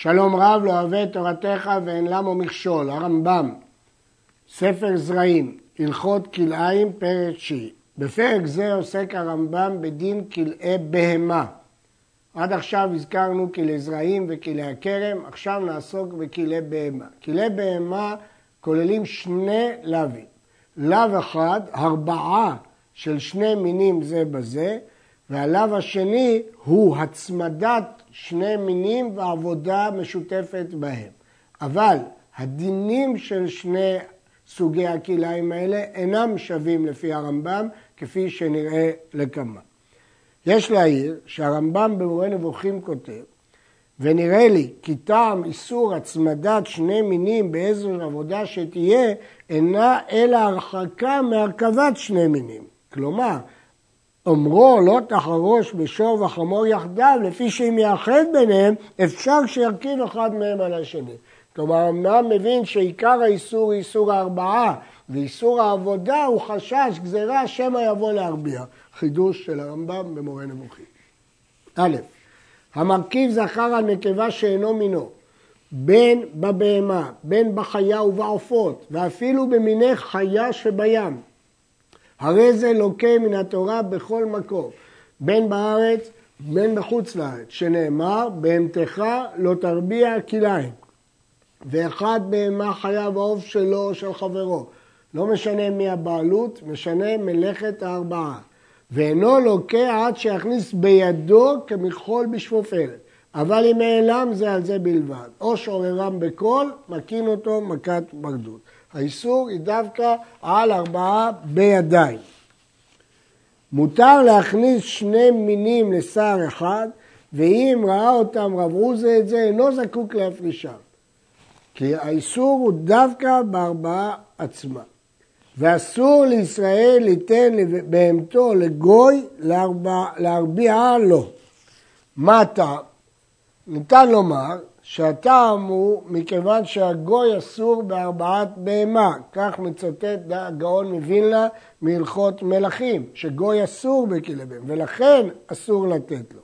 שלום רב לא אוהב את תורתך ואין למו מכשול, הרמב"ם, ספר זרעים, הלכות כלאיים, פרק תשיעי. בפרק זה עוסק הרמב"ם בדין כלאי בהמה. עד עכשיו הזכרנו כלי זרעים וכלי הכרם, עכשיו נעסוק בכלי בהמה. כלי בהמה כוללים שני לאווים. לאו אחד, ארבעה של שני מינים זה בזה, והלאו השני הוא הצמדת שני מינים ועבודה משותפת בהם. אבל הדינים של שני סוגי הכלאיים האלה אינם שווים לפי הרמב"ם, כפי שנראה לכמה. יש להעיר שהרמב"ם במורה נבוכים כותב, ונראה לי כי טעם איסור הצמדת שני מינים באיזו עבודה שתהיה, אינה אלא הרחקה מהרכבת שני מינים. כלומר, אומרו לא תחרוש בשור וחמור יחדיו, לפי שאם יאחד ביניהם, אפשר שירכיב אחד מהם על השני. כלומר, אמנם מבין שעיקר האיסור הוא איסור הארבעה, ואיסור העבודה הוא חשש, גזירה, שמא יבוא להרביע. חידוש של הרמב"ם במורה נבוכים. א', המרכיב זכר על נקבה שאינו מינו, בין בבהמה, בין בחיה ובעופות, ואפילו במיני חיה שבים, הרי זה לוקה מן התורה בכל מקום, בין בארץ בין בחוץ לארץ, שנאמר, בהמתך לא תרביע כליים. ואחד בהמה חיה ועוף שלו או של חברו. לא משנה מי הבעלות, משנה מלאכת הארבעה. ואינו לוקה עד שיכניס בידו כמכחול בשפופרת. אבל אם נעלם זה על זה בלבד. או שעוררם בקול, מקין אותו מכת מרדות. האיסור היא דווקא על ארבעה בידיים. מותר להכניס שני מינים לשר אחד, ואם ראה אותם רב עוזה את זה, אינו זקוק להפרישם. כי האיסור הוא דווקא בארבעה עצמה. ואסור לישראל ליתן בהמתו לגוי להרביעה לו. מה הטעם? ניתן לומר שהטעם הוא מכיוון שהגוי אסור בארבעת בהמה, כך מצטט הגאון מווילנה מהלכות מלכים, שגוי אסור בכלי בהמה, ולכן אסור לתת לו.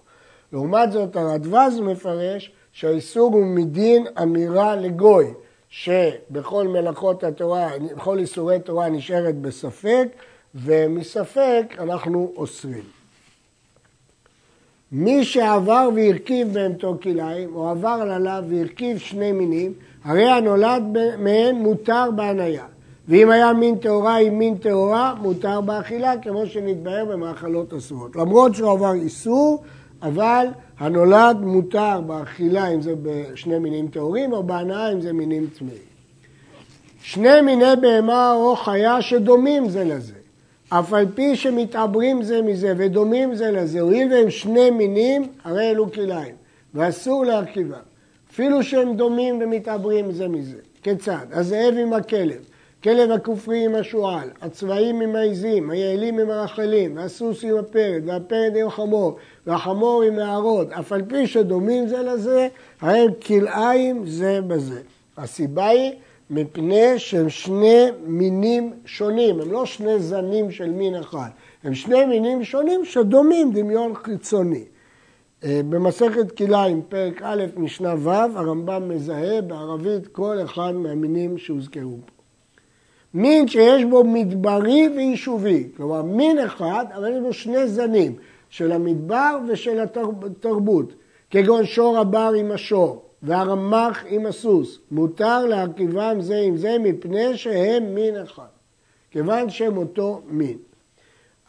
לעומת זאת הרדווז מפרש שהאיסור הוא מדין אמירה לגוי, שבכל מלאכות התורה, בכל איסורי תורה נשארת בספק, ומספק אנחנו אוסרים. מי שעבר והרכיב בהמתו כלאיים, או עבר על עליו והרכיב שני מינים, הרי הנולד מהן מותר בהניה. ואם היה מין טהורה עם מין טהורה, מותר באכילה, כמו שנתבהר במאכלות אסורות. למרות שהוא עבר איסור, אבל הנולד מותר באכילה אם זה בשני מינים טהורים, או בהנאה אם זה מינים טמאים. שני מיני בהמה או חיה שדומים זה לזה. אף על פי שמתעברים זה מזה ודומים זה לזה, הואיל והם שני מינים, הרי אלו כליים, ואסור להרכיבם. אפילו שהם דומים ומתעברים זה מזה. כיצד? הזאב עם הכלב, כלב הכופרי עם השועל, הצבעים עם העיזים, היעלים עם הרחלים, והסוס עם הפרד, והפרד עם החמור, והחמור עם הערות, אף על פי שדומים זה לזה, הרי כלאיים זה בזה. הסיבה היא מפני שהם שני מינים שונים, הם לא שני זנים של מין אחד, הם שני מינים שונים שדומים דמיון חיצוני. אה, במסכת כליים, פרק א', משנה ו', הרמב"ם מזהה בערבית כל אחד מהמינים שהוזכרו פה. מין שיש בו מדברי ויישובי, כלומר מין אחד, אבל יש בו שני זנים, של המדבר ושל התרבות, כגון שור הבר עם השור, והרמח עם הסוס, מותר להרכיבם זה עם זה מפני שהם מין אחד, כיוון שהם אותו מין.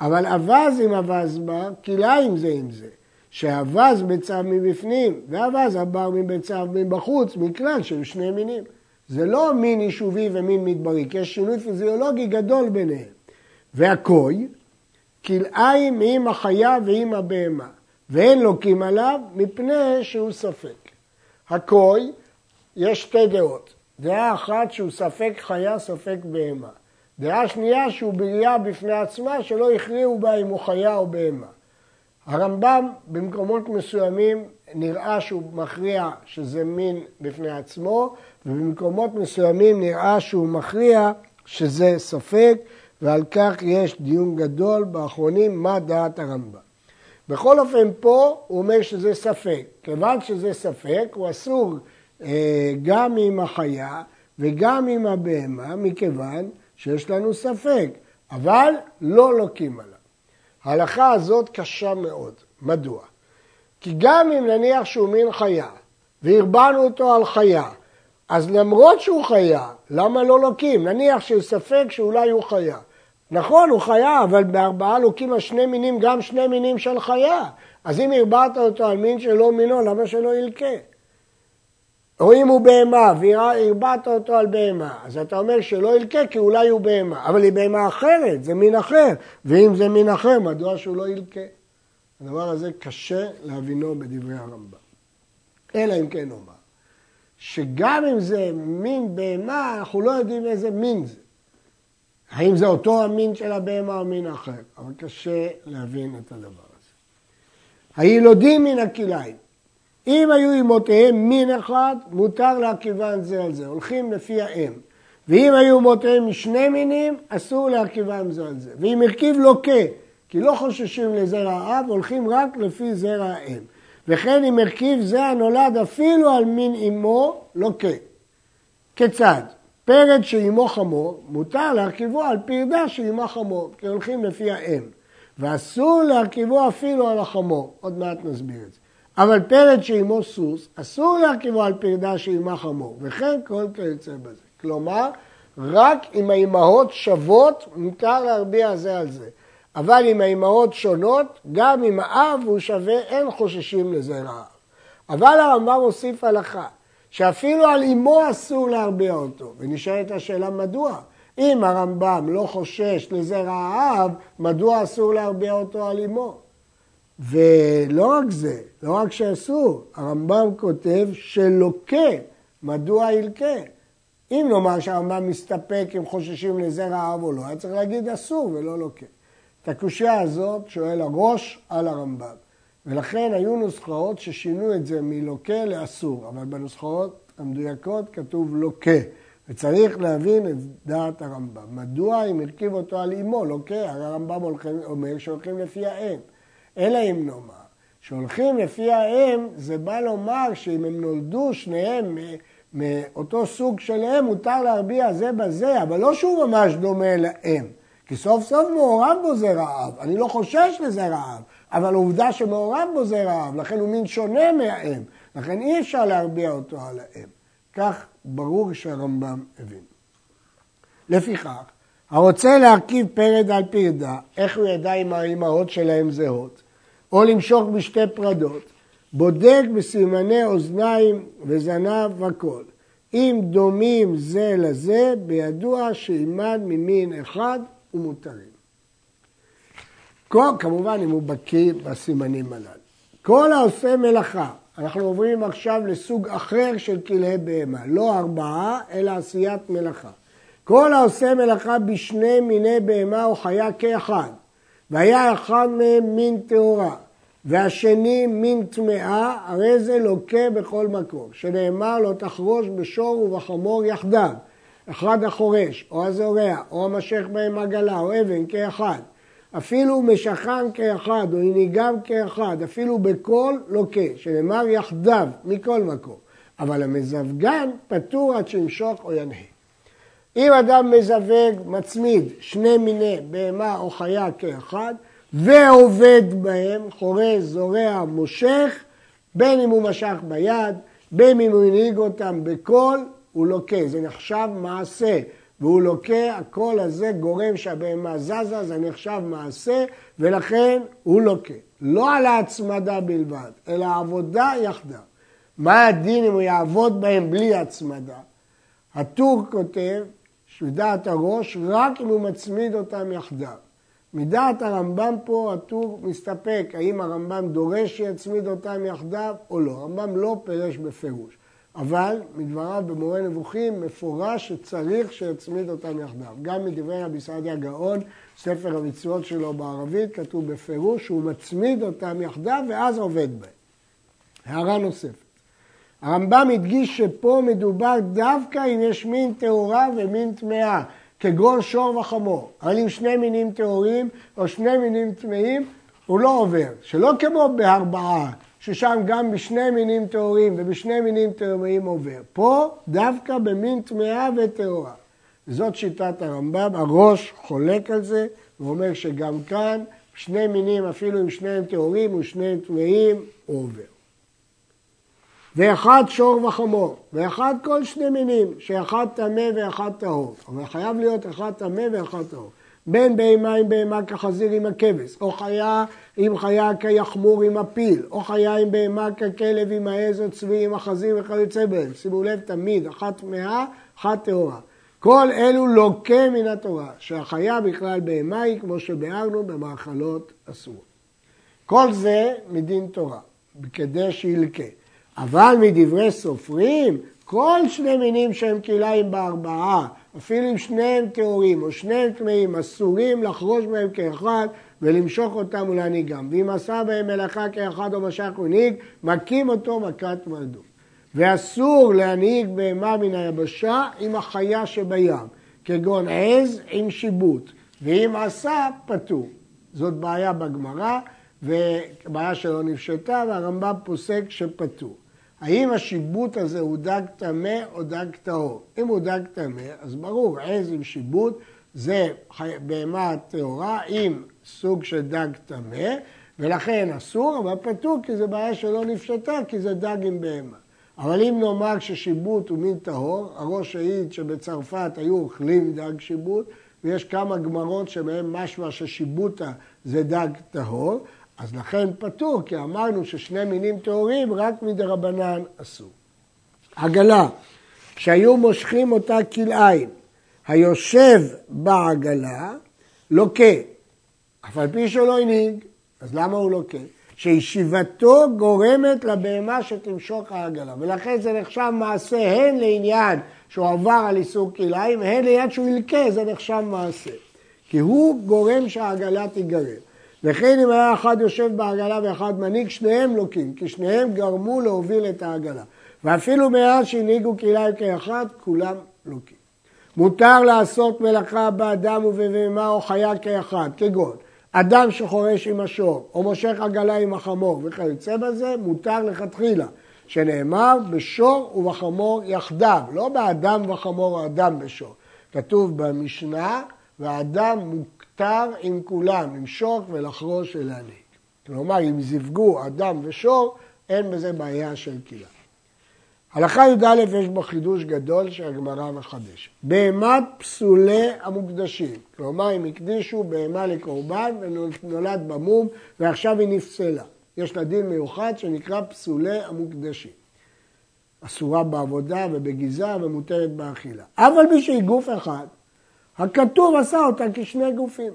אבל אווז עם אווז בר, כלאיים זה עם זה, שאווז בצו מבפנים, ואווז הבר מבצו מבחוץ, מכלל של שני מינים. זה לא מין יישובי ומין מדברי, כי יש שינוי פיזיולוגי גדול ביניהם. והקוי, כלאיים עם החיה ועם הבהמה, ואין לוקים עליו מפני שהוא ספק. הקוי, יש שתי דעות. דעה אחת שהוא ספק חיה, ספק בהמה. דעה שנייה שהוא בריאה בפני עצמה, שלא הכריעו בה אם הוא חיה או בהמה. הרמב"ם במקומות מסוימים נראה שהוא מכריע שזה מין בפני עצמו, ובמקומות מסוימים נראה שהוא מכריע שזה ספק, ועל כך יש דיון גדול באחרונים מה דעת הרמב"ם. בכל אופן פה הוא אומר שזה ספק. כיוון שזה ספק, הוא אסור אה, גם עם החיה וגם עם הבהמה, מכיוון שיש לנו ספק, אבל לא לוקים עליו. ההלכה הזאת קשה מאוד. מדוע? כי גם אם נניח שהוא מין חיה, והרבענו אותו על חיה, אז למרות שהוא חיה, למה לא לוקים? נניח שספק שאולי הוא חיה. נכון, הוא חיה, אבל בארבעה לוקים על שני מינים, גם שני מינים של חיה. אז אם הרבעת אותו על מין שלא מינו, למה שלא ילקה? או אם הוא בהמה והרבעת אותו על בהמה, אז אתה אומר שלא ילקה כי אולי הוא בהמה, אבל היא בהמה אחרת, זה מין אחר, ואם זה מין אחר, מדוע שהוא לא ילקה? הדבר הזה קשה להבינו בדברי הרמב"ם. אלא אם כן נאמר, שגם אם זה מין בהמה, אנחנו לא יודעים איזה מין זה. האם זה אותו המין של הבהמה או מין אחר, אבל קשה להבין את הדבר הזה. הילודים מן הכלאיים, אם היו אמותיהם מין אחד, מותר להרכיבן זה על זה, הולכים לפי האם. ואם היו אמותיהם משני מינים, אסור להרכיבם זה על זה. ואם הרכיב לוקה, כי לא חוששים לזרע האב, הולכים רק לפי זרע האם. וכן אם הרכיב זה הנולד אפילו על מין אמו, לוקה. כיצד? פרד שאימו חמור, מותר להרכיבו על פרדה שאימה חמור, כי הולכים לפי האם. ואסור להרכיבו אפילו על החמור, עוד מעט נסביר את זה. אבל פרד שאימו סוס, אסור להרכיבו על פרדה שאימה חמור, וכן כל כיוצא בזה. כלומר, רק אם האימהות שוות, מותר להרביע זה על זה. אבל אם האימהות שונות, גם אם האב הוא שווה, אין חוששים לזרע האב. אבל הרמב"ם הוסיף הלכה, שאפילו על אמו אסור להרביע אותו. ונשאלת השאלה מדוע? אם הרמב"ם לא חושש לזרע האב, מדוע אסור להרביע אותו על אמו? ולא רק זה, לא רק שאסור, הרמב"ם כותב שלוקה, מדוע ילקה? אם נאמר שהרמב"ם מסתפק אם חוששים לזרע האב או לא, היה צריך להגיד אסור ולא לוקה. את הקושייה הזאת שואל הראש על הרמב"ם. ולכן היו נוסחאות ששינו את זה מלוקה לאסור, אבל בנוסחאות המדויקות כתוב לוקה. וצריך להבין את דעת הרמב"ם. מדוע אם הרכיב אותו על אמו, לוקה? הרי הרמב"ם אומר שהולכים לפי האם. אלא אם נאמר שהולכים לפי האם, זה בא לומר שאם הם נולדו שניהם מאותו סוג של אם, מותר להרביע זה בזה, אבל לא שהוא ממש דומה לאם. כי סוף סוף מעורב בו זרע אב. אני לא חושש לזרע אב, אבל עובדה שמעורב בו זרע אב, לכן הוא מין שונה מהאם. לכן אי אפשר להרביע אותו על האם. כך ברור שהרמב"ם הבין. לפיכך, הרוצה להרכיב פרד על פרדה, איך הוא ידע אם האימהות שלהם זהות? או למשוך בשתי פרדות, בודק בסימני אוזניים וזנב וכל. אם דומים זה לזה, בידוע שעימד ממין אחד ומותרים. כל, כמובן אם הוא בקיא בסימנים הללו. כל העושה מלאכה, אנחנו עוברים עכשיו לסוג אחר של כלאי בהמה, לא ארבעה, אלא עשיית מלאכה. כל העושה מלאכה בשני מיני בהמה או חיה כאחד, והיה אחד מהם מין טהורה, והשני מין טמאה, הרי זה לוקה בכל מקום, שנאמר לא תחרוש בשור ובחמור יחדיו, אחד החורש, או הזורע, או המשך בהם עגלה, או אבן כאחד. אפילו משכן כאחד, או הנהיגם כאחד, אפילו בכל לוקה, שנאמר יחדיו, מכל מקום. אבל המזווגן פטור עד שימשוך או ינהה. אם אדם מזווג, מצמיד שני מיני בהמה או חיה כאחד, ועובד בהם, חורש, זורע, מושך, בין אם הוא משך ביד, בין אם הוא הנהיג אותם בקול, הוא לוקה, זה נחשב מעשה, והוא לוקה, הקול הזה גורם שהבהמה זזה, זה נחשב מעשה, ולכן הוא לוקה. לא על ההצמדה בלבד, אלא עבודה יחדיו. מה הדין אם הוא יעבוד בהם בלי הצמדה? הטור כותב, שדעת הראש, רק אם הוא מצמיד אותם יחדיו. מדעת הרמב"ם פה הטור מסתפק, האם הרמב"ם דורש שיצמיד אותם יחדיו או לא. הרמב"ם לא פירש בפירוש, אבל מדבריו במורה נבוכים מפורש שצריך שיצמיד אותם יחדיו. גם מדברי רבי סעדיה גאון, ספר המצוות שלו בערבית, כתוב בפירוש שהוא מצמיד אותם יחדיו ואז עובד בהם. הערה נוספת. הרמב"ם הדגיש שפה מדובר דווקא אם יש מין טהורה ומין טמאה. כגון שור וחמור, אבל עם שני מינים טהורים או שני מינים טמאים, הוא לא עובר, שלא כמו בארבעה, ששם גם בשני מינים טהורים ובשני מינים טהורים עובר. פה דווקא במין טמאה וטהורה. זאת שיטת הרמב"ם, הראש חולק על זה, ואומר שגם כאן שני מינים, אפילו אם שניהם טהורים ושניהם טמאים, עובר. ואחד שור וחמור, ואחד כל שני מינים, שאחד טמא ואחד טהור. אבל חייב להיות אחד טמא ואחד טהור. בין בהמה עם בהמה כחזיר עם הכבש, או חיה עם חיה כיחמור עם הפיל, או חיה עם בהמה ככלב עם העז או צבי עם החזיר וכיוצא בהם. שימו לב תמיד, אחת טמאה, אחת טהורה. כל אלו לוקה מן התורה, שהחיה בכלל בהמה היא, כמו שביארנו, במאכלות אסורות. כל זה מדין תורה, כדי שילקה. אבל מדברי סופרים, כל שני מינים שהם כלאיים בארבעה, אפילו אם שניהם טהורים או שניהם טמאים, אסורים לחרוש בהם כאחד ולמשוך אותם ולהנהיגם. ואם עשה בהם מלאכה כאחד או משך ונהיג, מכים אותו מכת מרדות. ואסור להנהיג בהמה מן היבשה עם החיה שבים, כגון עז עם שיבוט, ואם עשה, פטור. זאת בעיה בגמרא, ובעיה שלא נפשטה, והרמב"ם פוסק שפטור. האם השיבוט הזה הוא דג טמא או דג טהור? אם הוא דג טמא, אז ברור, עז עם שיבוט זה בהמה טהורה עם סוג של דג טמא, ולכן אסור, אבל פטור כי זה בעיה שלא נפשטה, כי זה דג עם בהמה. אבל אם נאמר ששיבוט הוא מין טהור, הראש העיד שבצרפת היו אוכלים דג שיבוט, ויש כמה גמרות שמהם משמע ששיבוטה זה דג טהור, אז לכן פטור, כי אמרנו ששני מינים טהורים רק מדרבנן אסור. עגלה, שהיו מושכים אותה כלאיים, היושב בעגלה לוקה, אף על פי שלא הנהיג, אז למה הוא לוקה? שישיבתו גורמת לבהמה שתמשוך העגלה, ולכן זה נחשב מעשה הן לעניין שהוא עבר על איסור כלאיים, והן לעניין שהוא ילקה, זה נחשב מעשה. כי הוא גורם שהעגלה תיגרם. וכן אם היה אחד יושב בעגלה ואחד מנהיג, שניהם לוקים, כי שניהם גרמו להוביל את העגלה. ואפילו מאז שהנהיגו כלאיים כאחד, כולם לוקים. מותר לעשות מלאכה באדם ובבהמה או חיה כאחד, כגון אדם שחורש עם השור, או מושך עגלה עם החמור וכיוצא בזה, מותר לכתחילה, שנאמר בשור ובחמור יחדיו, לא באדם וחמור או אדם בשור. כתוב במשנה, והאדם מוכתר עם כולם, למשוך ולחרוש ולהנהיג. כלומר, אם זיווגו אדם ושור, אין בזה בעיה של קהילה. הלכה י"א יש בו חידוש גדול שהגמרא מחדשת. בהמת פסולי המוקדשים. כלומר, אם הקדישו בהמה לקורבן ונולד במום ועכשיו היא נפסלה. יש לה דין מיוחד שנקרא פסולי המוקדשים. אסורה בעבודה ובגיזה ומותרת באכילה. אבל שהיא גוף אחד, הכתוב עשה אותה כשני גופים.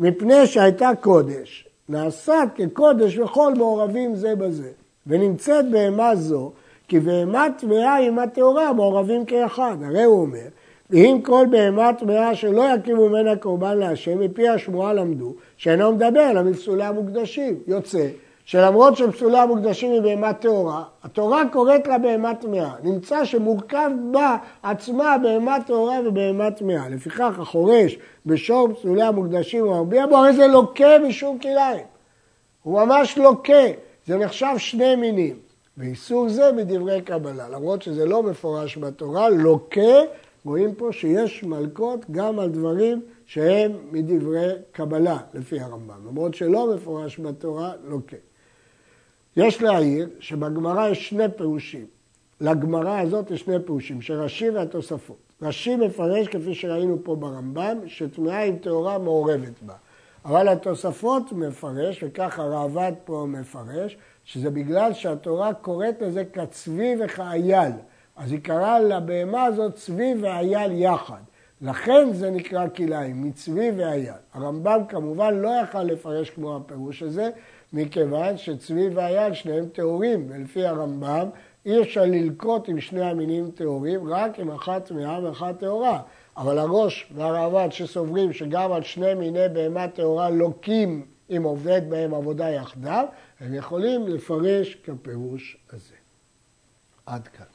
מפני שהייתה קודש, נעשת כקודש וכל מעורבים זה בזה. ונמצאת בהמה זו כי בהמה טמאה עם הטהורה מעורבים כאחד. הרי הוא אומר, ואם כל בהמה טמאה שלא יקימו ממנה קורבן להשם, מפי השמועה למדו, שאינו מדבר על המפסולי המוקדשים. יוצא שלמרות שפסולי המוקדשים היא בהמה טהורה, התורה קוראת לה בהמה טמאה. נמצא שמורכב בה עצמה בהמה טהורה ובהמה טמאה. לפיכך החורש בשור פסולי המוקדשים הוא מרביע בו, הרי זה לוקה משום כלאיים. הוא ממש לוקה, זה נחשב שני מינים. ואיסור זה מדברי קבלה, למרות שזה לא מפורש בתורה, לוקה, רואים פה שיש מלקות גם על דברים שהם מדברי קבלה, לפי הרמב"ם, למרות שלא מפורש בתורה, לוקה. יש להעיר שבגמרא יש שני פירושים. לגמרא הזאת יש שני פירושים, שרש"י והתוספות. רש"י מפרש, כפי שראינו פה ברמב"ם, שטמאה עם טהורה מעורבת בה. אבל התוספות מפרש, וככה ראב"ד פה מפרש, שזה בגלל שהתורה קוראת לזה כצבי וכאייל. אז היא קראה לבהמה הזאת צבי ואייל יחד. לכן זה נקרא כלאיים, מצבי ואייל. הרמב"ם כמובן לא יכל לפרש כמו הפירוש הזה, מכיוון שצבי ואייל שניהם טהורים, ולפי הרמב"ם אי אפשר ללקוט עם שני המינים טהורים, רק עם אחת טמאה ואחת טהורה. אבל הראש והרעב"ד שסוברים שגם על שני מיני בהמה טהורה לוקים אם עובד בהם עבודה יחדיו, הם יכולים לפרש כפירוש הזה. עד כאן.